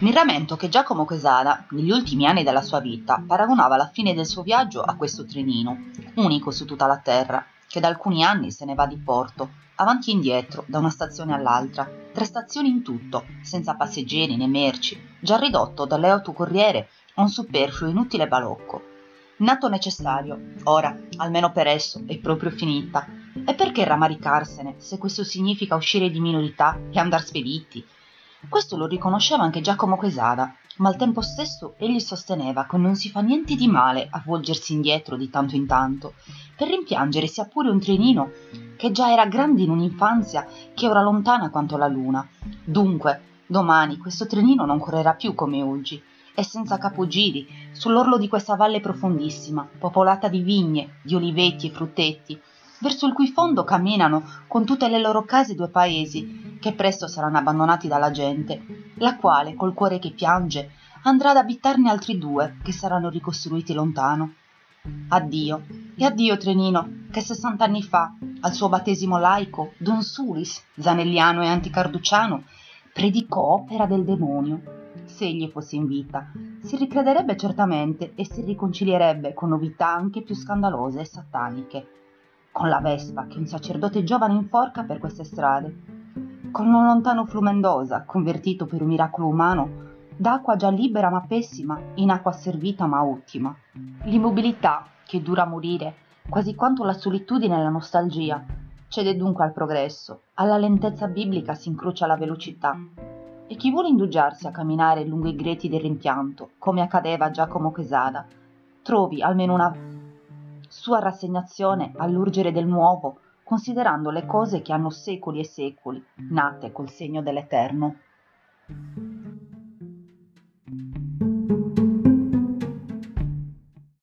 Mi rammento che Giacomo Quesada, negli ultimi anni della sua vita, paragonava la fine del suo viaggio a questo trenino, unico su tutta la terra, che da alcuni anni se ne va di porto, avanti e indietro, da una stazione all'altra, tre stazioni in tutto, senza passeggeri né merci, già ridotto dalle autocorriere a un superfluo inutile balocco. Nato necessario, ora, almeno per esso, è proprio finita. E perché rammaricarsene, se questo significa uscire di minorità e andar spediti? Questo lo riconosceva anche Giacomo Quesada, ma al tempo stesso egli sosteneva che non si fa niente di male a volgersi indietro di tanto in tanto, per rimpiangere sia pure un trenino che già era grande in un'infanzia che ora lontana quanto la luna. Dunque, domani questo trenino non correrà più come oggi, e senza capogiri, sull'orlo di questa valle profondissima, popolata di vigne, di oliveti e frutteti, verso il cui fondo camminano con tutte le loro case due paesi, che presto saranno abbandonati dalla gente, la quale, col cuore che piange, andrà ad abitarne altri due che saranno ricostruiti lontano. Addio, e addio Trenino, che sessant'anni fa, al suo battesimo laico, Don Sulis, zanelliano e anticarducciano, predicò opera del demonio. Se egli fosse in vita, si ricrederebbe certamente e si riconcilierebbe con novità anche più scandalose e sataniche con la vespa che un sacerdote giovane inforca per queste strade, con un lontano Flumendosa, convertito per un miracolo umano, d'acqua già libera ma pessima, in acqua servita ma ottima. L'immobilità, che dura a morire, quasi quanto la solitudine e la nostalgia, cede dunque al progresso, alla lentezza biblica si incrocia la velocità. E chi vuole indugiarsi a camminare lungo i greti del rimpianto, come accadeva a Giacomo Quesada, trovi almeno una sua rassegnazione all'urgere del nuovo, considerando le cose che hanno secoli e secoli, nate col segno dell'Eterno.